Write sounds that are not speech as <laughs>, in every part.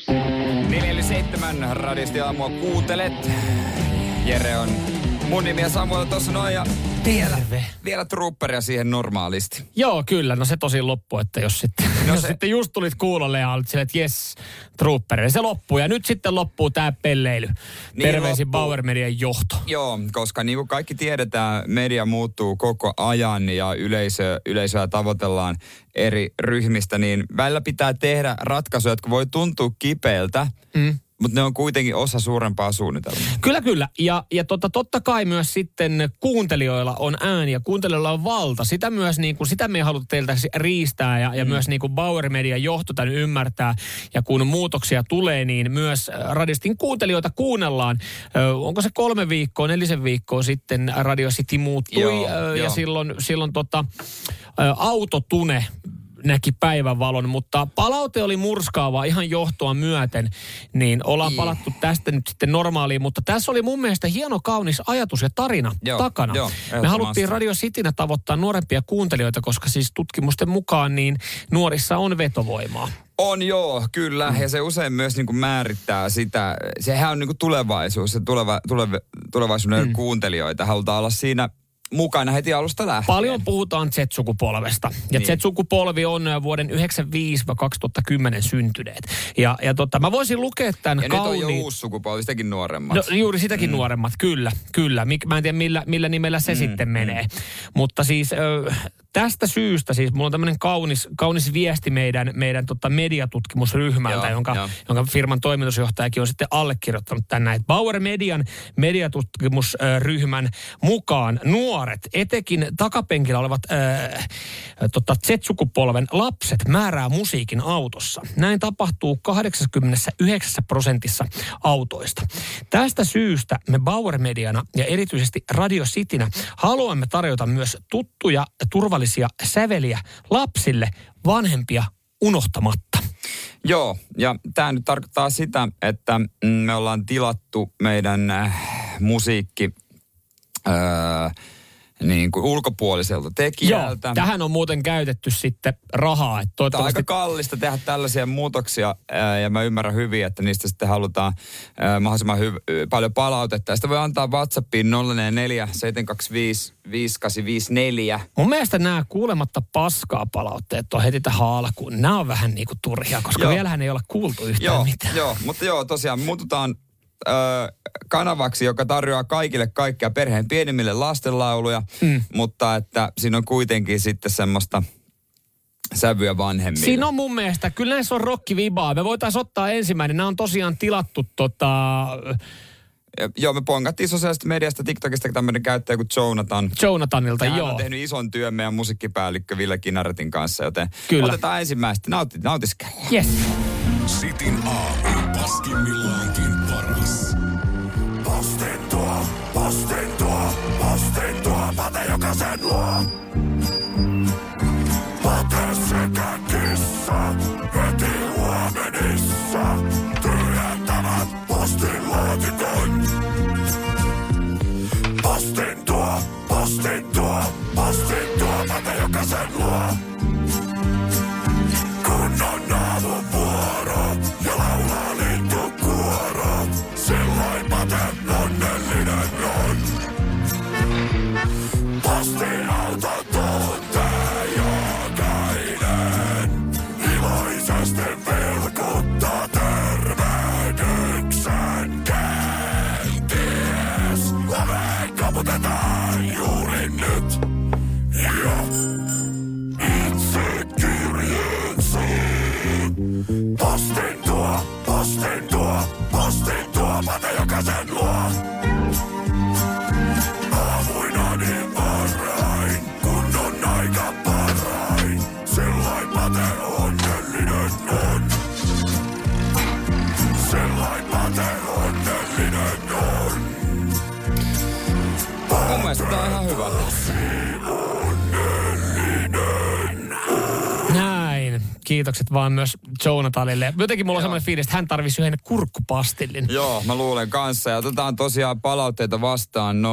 447 radisti aamua kuuntelet. Jere on mun nimi ja Samuel tuossa noin ja vielä, vielä trooperia siihen normaalisti. Joo, kyllä. No se tosi loppu, että jos sitten, no jos se... sitten just tulit kuulolle ja olit silleen, että jes, trooperille. Se loppuu ja nyt sitten loppuu tämä pelleily. Niin Terveisin loppuu. Bauer Median johto. Joo, koska niin kuin kaikki tiedetään, media muuttuu koko ajan ja yleisö, yleisöä tavoitellaan eri ryhmistä, niin välillä pitää tehdä ratkaisuja, jotka voi tuntua kipeältä, mm. Mutta ne on kuitenkin osa suurempaa suunnitelmaa. Kyllä, kyllä. Ja, ja totta, totta kai myös sitten kuuntelijoilla on ääni ja kuuntelijoilla on valta. Sitä myös niin kuin, sitä me ei haluta teiltä riistää ja, ja mm. myös niin kuin Bauer Media johto tämän ymmärtää. Ja kun muutoksia tulee, niin myös radistin kuuntelijoita kuunnellaan. Ö, onko se kolme viikkoa, nelisen viikkoa sitten Radio City muuttui joo, ö, ja joo. silloin, silloin tota, ö, autotune näki päivänvalon, mutta palaute oli murskaava ihan johtoa myöten, niin ollaan I. Niin. palattu tästä nyt sitten normaaliin, mutta tässä oli mun mielestä hieno kaunis ajatus ja tarina joo, takana. Joo, Me haluttiin Radio Citynä tavoittaa nuorempia kuuntelijoita, koska siis tutkimusten mukaan niin nuorissa on vetovoimaa. On joo, kyllä. Mm. Ja se usein myös niin kuin määrittää sitä. Sehän on niin kuin tulevaisuus, se tuleva, tuleva, tulevaisuuden mm. kuuntelijoita. Halutaan olla siinä mukana heti alusta lähtien. Paljon puhutaan Z-sukupolvesta. Ja niin. Z-sukupolvi on vuoden 1995-2010 syntyneet. Ja, ja totta, mä voisin lukea tämän ja kauniin... nyt on jo uusi sukupolvi, sitäkin nuoremmat. No, juuri sitäkin mm. nuoremmat, kyllä. Kyllä. Mä en tiedä, millä, millä nimellä se mm, sitten mm. menee. Mutta siis tästä syystä siis mulla on tämmöinen kaunis, kaunis viesti meidän, meidän tota mediatutkimusryhmältä, joo, jonka, jo. jonka firman toimitusjohtajakin on sitten allekirjoittanut tänne. Bauer Median mediatutkimusryhmän mukaan nuoret, etenkin takapenkillä olevat äh, tota Z-sukupolven lapset määrää musiikin autossa. Näin tapahtuu 89 prosentissa autoista. Tästä syystä me Bauer Mediana ja erityisesti Radio Citynä haluamme tarjota myös tuttuja turvallisia säveliä lapsille vanhempia unohtamatta. Joo, ja tämä nyt tarkoittaa sitä, että me ollaan tilattu meidän äh, musiikki... Öö, niin kuin ulkopuoliselta tekijältä. Joo, tähän on muuten käytetty sitten rahaa. Että toivottavasti... Tämä on aika kallista tehdä tällaisia muutoksia ja mä ymmärrän hyvin, että niistä sitten halutaan mahdollisimman hyv- paljon palautetta. Ja sitä voi antaa WhatsAppiin 044 725 5854. Mun mielestä nämä kuulematta paskaa palautteet on heti tähän alkuun. Nämä on vähän niin kuin turhia, koska joo. vielähän ei olla kuultu yhtään joo, mitään. Joo, mutta joo, tosiaan muututaan ö, kanavaksi, joka tarjoaa kaikille kaikkia perheen pienimmille lastenlauluja, mm. mutta että siinä on kuitenkin sitten semmoista sävyä vanhemmille. Siinä on mun mielestä, kyllä näissä on rockivibaa. Me voitaisiin ottaa ensimmäinen. Nämä on tosiaan tilattu tota... Joo, me pongattiin sosiaalisesta mediasta TikTokista tämmöinen käyttäjä kuin Jonathan. Jonathanilta, ja joo. on tehnyt ison työn meidän musiikkipäällikkö Ville Kinaretin kanssa, joten Kyllä. otetaan ensimmäistä. Nauti, nautiskella. Yes. Sitin aamu. Paskimmillaankin paras. Postettua, postettua, postettua, pate jokaisen luo. Pate sekä kissa, postin tuo, postin tuo, pate jokaisen luo. Kiitokset vaan myös Jonathanille. Jotenkin mulla on semmoinen fiilis, että hän tarvisi yhden kurkkupastillin. Joo, mä luulen kanssa. Ja otetaan tosiaan palautteita vastaan 047255854.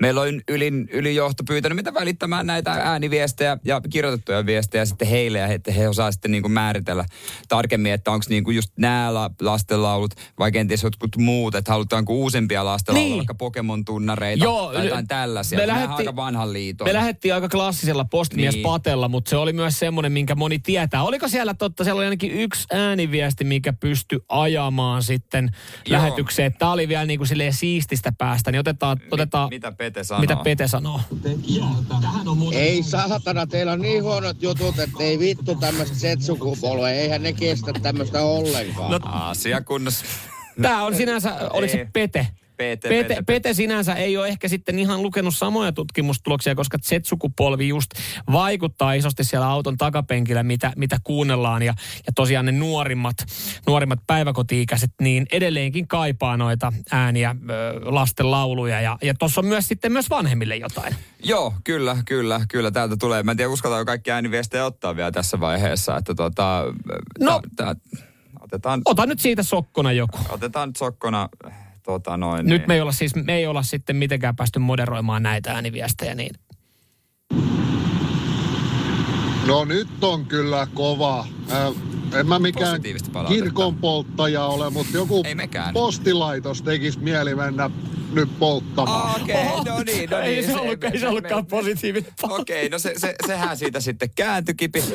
Meillä on ylin, ylijohto pyytänyt mitä välittämään näitä ääniviestejä ja kirjoitettuja viestejä sitten heille, ja että he osaa sitten niin kuin määritellä tarkemmin, että onko niin kuin just nämä la- lastenlaulut vai kenties jotkut muut, että halutaanko uusimpia lastenlauluja, Niin. vaikka Pokemon-tunnareita Joo, tai jotain tällaisia. me lähetti- aika vanhan liiton. Me lähdettiin aika klassisella postimies Niin. Patella, mutta se oli myös semmoinen, minkä moni tietää. Oliko siellä totta, siellä oli ainakin yksi ääniviesti, mikä pystyi ajamaan sitten Joo. lähetykseen. Tämä oli vielä niin kuin silleen siististä päästä, niin otetaan, otetaan Mitä Pete sanoo? mitä Pete sanoo. Ei saatana, teillä on niin huonot jutut, että ei vittu tämmöistä Z-sukupolvea. Eihän ne kestä tämmöistä ollenkaan. No, Asia kunnossa. Tämä on sinänsä, oli Ei. se Pete. Pete, Pete, Pete, Pete, Pete sinänsä ei ole ehkä sitten ihan lukenut samoja tutkimustuloksia, koska Z-sukupolvi just vaikuttaa isosti siellä auton takapenkillä, mitä, mitä kuunnellaan. Ja, ja tosiaan ne nuorimmat, nuorimmat päiväkoti-ikäiset, niin edelleenkin kaipaa noita ääniä, lasten lauluja. Ja, ja tuossa on myös sitten myös vanhemmille jotain. Joo, kyllä, kyllä, kyllä täältä tulee. Mä en tiedä, uskaltaako kaikki ääniviestejä ottaa vielä tässä vaiheessa, että tota, No. tää, tää, otetaan, Ota nyt siitä sokkona joku. otetaan sokkona, tota noin. Nyt niin. me ei olla siis, me ei olla sitten mitenkään päästy moderoimaan näitä ääniviestejä, niin No nyt on kyllä kova. Äh, en mä mikään Positiivista palautetta. kirkon polttaja ole, mutta joku postilaitos tekisi mieli mennä nyt polttamaan. Ah, Okei, okay, no niin, no niin. ei se, ollut, ei se ollutkaan positiivinen. Okei, okay, no se, se, sehän siitä sitten kääntyi kipi. <laughs>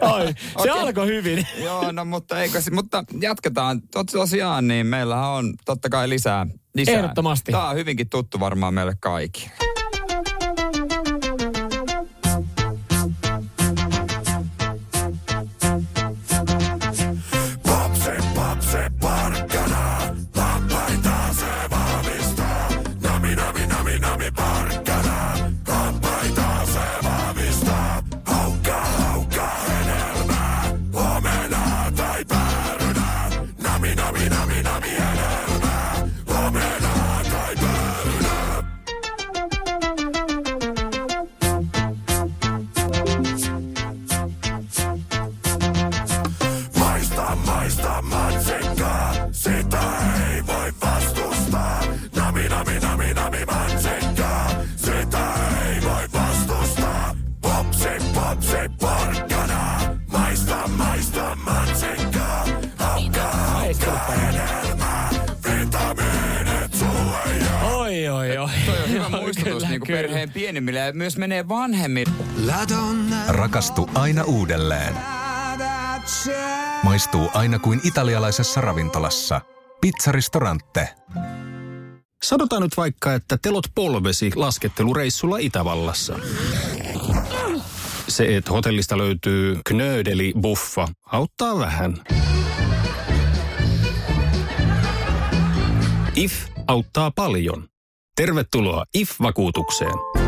Ai, se <laughs> Okei. alkoi hyvin. <laughs> Joo, no mutta eikö se, mutta jatketaan. Tot, tosiaan, niin meillä on totta kai lisää. lisää. Ehdottomasti. Tämä on hyvinkin tuttu varmaan meille kaikille. Pienimmille ja myös menee vanhemmille. Rakastu aina uudelleen. Maistuu aina kuin italialaisessa ravintolassa. Pizzaristorante. Sanotaan nyt vaikka, että telot polvesi laskettelureissulla Itävallassa. Se, että hotellista löytyy knöydeli buffa, auttaa vähän. IF auttaa paljon. Tervetuloa IF-vakuutukseen.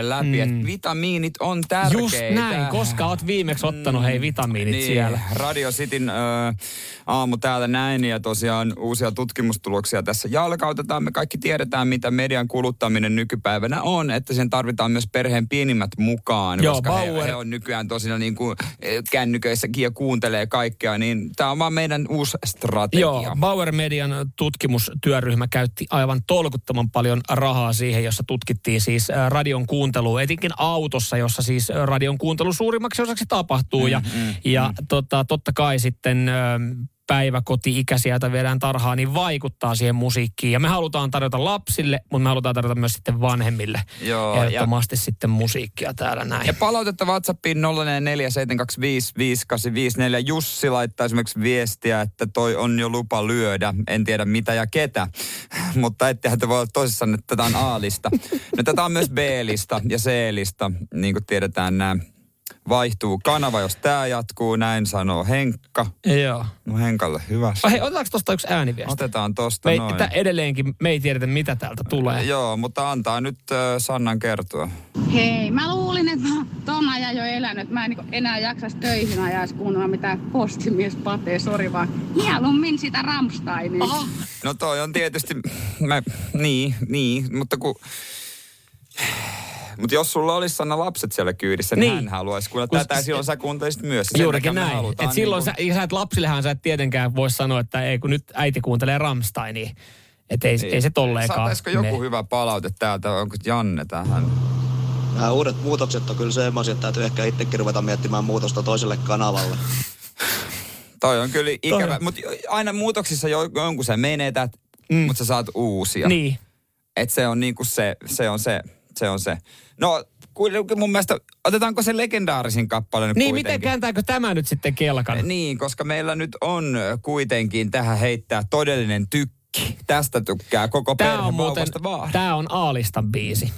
läpi, mm. että vitamiinit on tärkeitä. Just näin, koska oot viimeksi ottanut hei vitamiinit niin, siellä. Radio Cityn ö, aamu täällä näin ja tosiaan uusia tutkimustuloksia tässä jalkautetaan. Me kaikki tiedetään, mitä median kuluttaminen nykypäivänä on, että sen tarvitaan myös perheen pienimmät mukaan, Joo, koska he, Bauer- he on nykyään tosiaan niin kuin eh, kännyköissäkin ja kuuntelee kaikkea, niin tämä on vaan meidän uusi strategia. Joo, Bauer Median tutkimustyöryhmä käytti aivan tolkuttoman paljon rahaa siihen, jossa tutkittiin siis radion kuuntelua, etenkin autossa, jossa siis radion kuuntelu suurimmaksi osaksi tapahtuu. ja ja Tota, totta kai sitten päiväkoti-ikäisiä, joita viedään tarhaan, niin vaikuttaa siihen musiikkiin. Ja me halutaan tarjota lapsille, mutta me halutaan tarjota myös sitten vanhemmille Joo, ja- ehdottomasti sitten musiikkia täällä näin. Ja palautetta WhatsAppiin 0447255854. Jussi laittaa esimerkiksi viestiä, että toi on jo lupa lyödä. En tiedä mitä ja ketä, <laughs> mutta ettehän te voi olla tosissaan, että tätä on A-lista. <laughs> No tätä on myös B-lista ja C-lista, niin kuin tiedetään nämä vaihtuu kanava, jos tämä jatkuu, näin sanoo Henkka. Joo. No Henkalle hyvä. Oh, hei, otetaanko tosta yksi ääniviesti? Otetaan tosta Me, noin. tä, edelleenkin me ei tiedetä, mitä täältä tulee. Joo, mutta antaa nyt äh, Sannan kertoa. Hei, mä luulin, että mä ton ajan jo elänyt. Mä en niin enää jaksas töihin ajaisi kuunnella mitä postimies patee, sori vaan. Mieluummin sitä Rammsteinia. Aha. No toi on tietysti, mä, niin, niin, mutta kun... Mutta jos sulla olisi Sanna lapset siellä kyydissä, niin, Niin. hän haluaisi kuulla Kun tätä, s- silloin sä kuuntelisit myös. Sen Juurikin näin. Et silloin niin sä, ja sä et lapsillehan sä et tietenkään voi sanoa, että ei kun nyt äiti kuuntelee Rammsteinia. Että ei, ei se tolleenkaan. Saataisiko joku mene. hyvä palaute täältä? Onko Janne tähän? Nämä uudet muutokset on kyllä semmoisia, että täytyy ehkä itsekin ruveta miettimään muutosta toiselle kanavalle. <laughs> Toi on kyllä ikävä. Mutta aina muutoksissa jo, jonkun sä menetät, mm. mutta sä saat uusia. Niin. Et se on niinku se, se on se, se on se. No, mun mielestä, otetaanko se legendaarisin kappale nyt Niin, kuitenkin? miten kääntääkö tämä nyt sitten kelkan? Niin, koska meillä nyt on kuitenkin tähän heittää todellinen tykki. Tästä tykkää koko perhe on muuten, vaan. tämä on Aalistan biisi.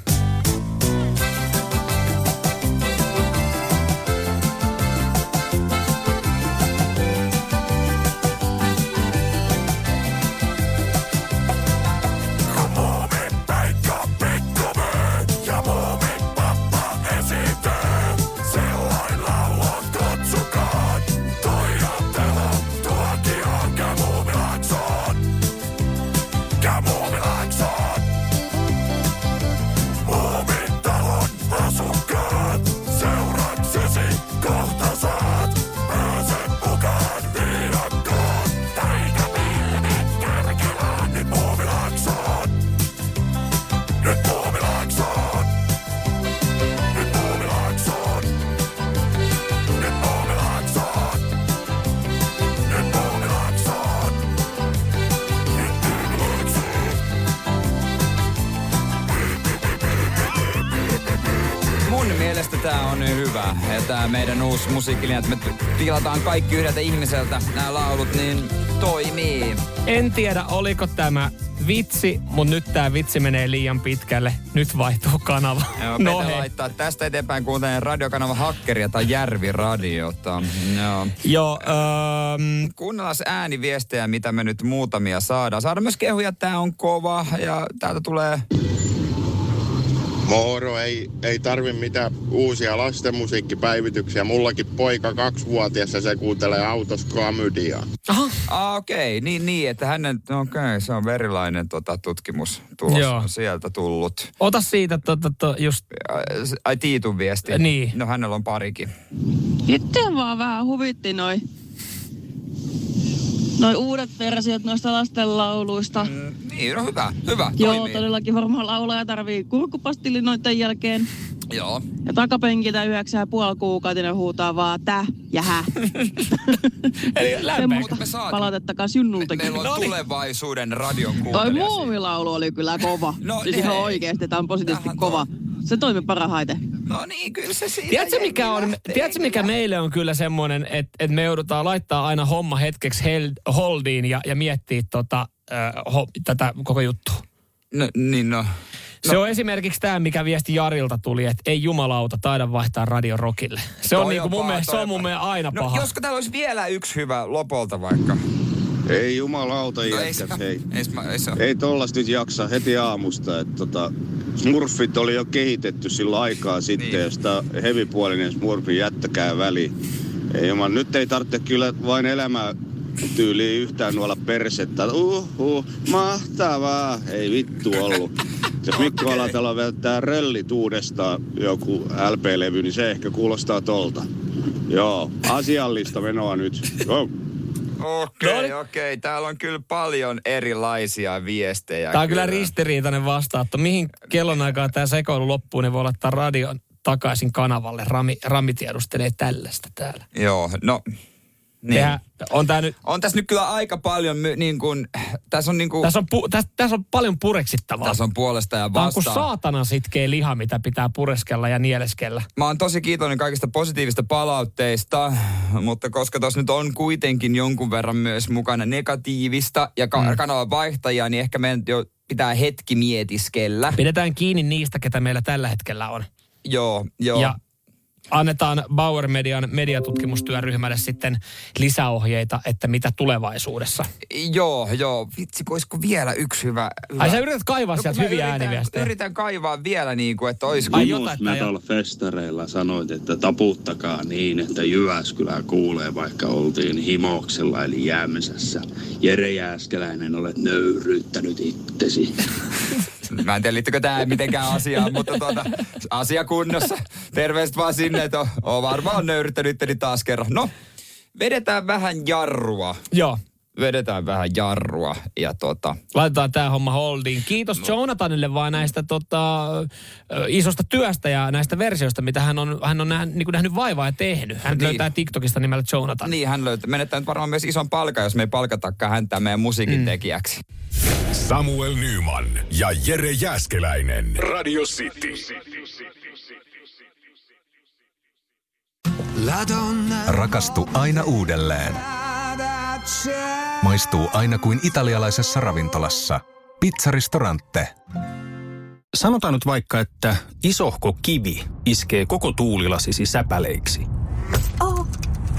Meidän uusi musiikkilinja, että me tilataan kaikki yhdeltä ihmiseltä nämä laulut, niin toimii. En tiedä, oliko tämä vitsi, mutta nyt tämä vitsi menee liian pitkälle. Nyt vaihtuu kanava. Joo, no hei. laittaa tästä eteenpäin kuuntelen radiokanava Hakkeria tai Järvi-radiota. Joo. Joo, ähm, Kuunnellaan ääniviestejä, mitä me nyt muutamia saadaan. Saadaan myös kehuja, tää on kova ja täältä tulee... Moro, ei, ei tarvi mitään uusia lastenmusiikkipäivityksiä. Mullakin poika kaksivuotias ja se kuuntelee autossa klamydiaa. Ah, okei, okay. niin, niin, että hänen, okei, okay, se on verilainen tota, tutkimus tulos Joo. on sieltä tullut. ota siitä to, to, to, just... Ai Tiitun viesti? Niin. No hänellä on parikin. Itse vaan vähän huvitti noi, noi uudet versiot noista lastenlauluista. Mm, Niin, no hyvä, hyvä, Joo, toimii. todellakin varmaan laulaja tarvii kurkkupastilli noiden jälkeen. Joo. Ja takapenkiltä yhdeksän ja puoli kuukautinen huutaa vaan tä ja hä. <laughs> Eli Semmoista me saatiin- palautetta kans Junnultakin. Meillä on tulevaisuuden radion Toi muumilaulu oli kyllä kova. No No, siis ihan hei. oikeesti, tää on positiivisesti kova. Se toimi parhaiten. No niin, kyllä se siitä Tiedätkö mikä, on, lähtee. tiedätkö mikä meille on kyllä semmoinen, että, että me joudutaan laittaa aina homma hetkeksi held, holdiin ja, ja miettiä tota, äh, ho, tätä koko juttua. No, niin no. Se on esimerkiksi tämä, mikä viesti Jarilta tuli, että ei jumalauta taida vaihtaa Radio Rockille. Se on, Toi niinku mun paha, mielestä, se on mun paha. mielestä aina no, paha. josko täällä olisi vielä yksi hyvä lopolta vaikka. Ei jumalauta No ei jätkät, se- hei. ei se- ei se- Ei tollasta nyt jaksa heti aamusta. Että tota, Smurfit oli jo kehitetty sillä aikaa sitten, niin. josta hevipuolinen Smurfi jättäkää väliin. Ei juman, nyt ei tarvitse kyllä vain elämää tyyliin yhtään nuolla persettä. Uh, uh, mahtavaa. Ei vittu ollut. Jos <laughs> Mikko Alatalo välttää röllit uudestaan joku LP-levy, niin se ehkä kuulostaa tolta. Joo, asiallista menoa nyt. Go. Okei, okay, okei. Okay. Täällä on kyllä paljon erilaisia viestejä. Tämä on kyllä ristiriitainen vastaatto. Mihin kellonaikaan tämä sekoilu loppuu, niin voi laittaa radion takaisin kanavalle. Rami, Rami tiedustelee tällaista täällä. Joo, no... Niin. Tehdään, on tää nyt... On tässä nyt kyllä aika paljon, my, niin kuin, <sniffs> tässä on niin kuin... Tässä on, pu, tässä, tässä on paljon pureksittavaa. Tässä on puolesta ja Tämä on kuin vastaan. saatana sitkeä liha, mitä pitää pureskella ja nieleskellä. Mä oon tosi kiitollinen kaikista positiivista palautteista, mutta koska tuossa nyt on kuitenkin jonkun verran myös mukana negatiivista ja ka- mm. kanavan vaihtajia, niin ehkä meidän jo pitää hetki mietiskellä. Pidetään kiinni niistä, ketä meillä tällä hetkellä on. Joo, joo. Ja annetaan Bauer Median mediatutkimustyöryhmälle sitten lisäohjeita, että mitä tulevaisuudessa. Joo, joo. Vitsi, olisiko vielä yksi hyvä... hyvä. Ai sä yrität kaivaa sieltä mä hyviä yritän, ääniviestejä. Yritän kaivaa vielä niin kuin, että olisiko... Ai jotain, että Metal festareilla sanoit, että taputtakaa niin, että Jyväskylä kuulee, vaikka oltiin himoksella eli jäämisessä. Jere Jääskeläinen, olet nöyryyttänyt itsesi. <laughs> Mä en tiedä, liittyykö tämä mitenkään asiaan, mutta tuota, asia kunnossa. Terveiset vaan sinne, että on, varmaan nöyryttänyt itteni taas kerran. No, vedetään vähän jarrua. Joo. Vedetään vähän jarrua ja tota... Laitetaan tämä homma holdiin. Kiitos no. Jonathanille vaan näistä tota, isosta työstä ja näistä versioista, mitä hän on, hän on nähnyt, niin nähnyt vaivaa ja tehnyt. Hän Niin. löytää TikTokista nimellä Jonathan. Niin, hän löytää. Menettää nyt varmaan myös ison palkan, jos me ei palkatakaan häntä meidän musiikin mm. tekijäksi. Samuel Nyman ja Jere Jäskeläinen. Radio City. Rakastu aina uudelleen. Maistuu aina kuin italialaisessa ravintolassa. Pizzaristorante. Sanotaan nyt vaikka, että isohko kivi iskee koko tuulilasisi säpäleiksi. Oh,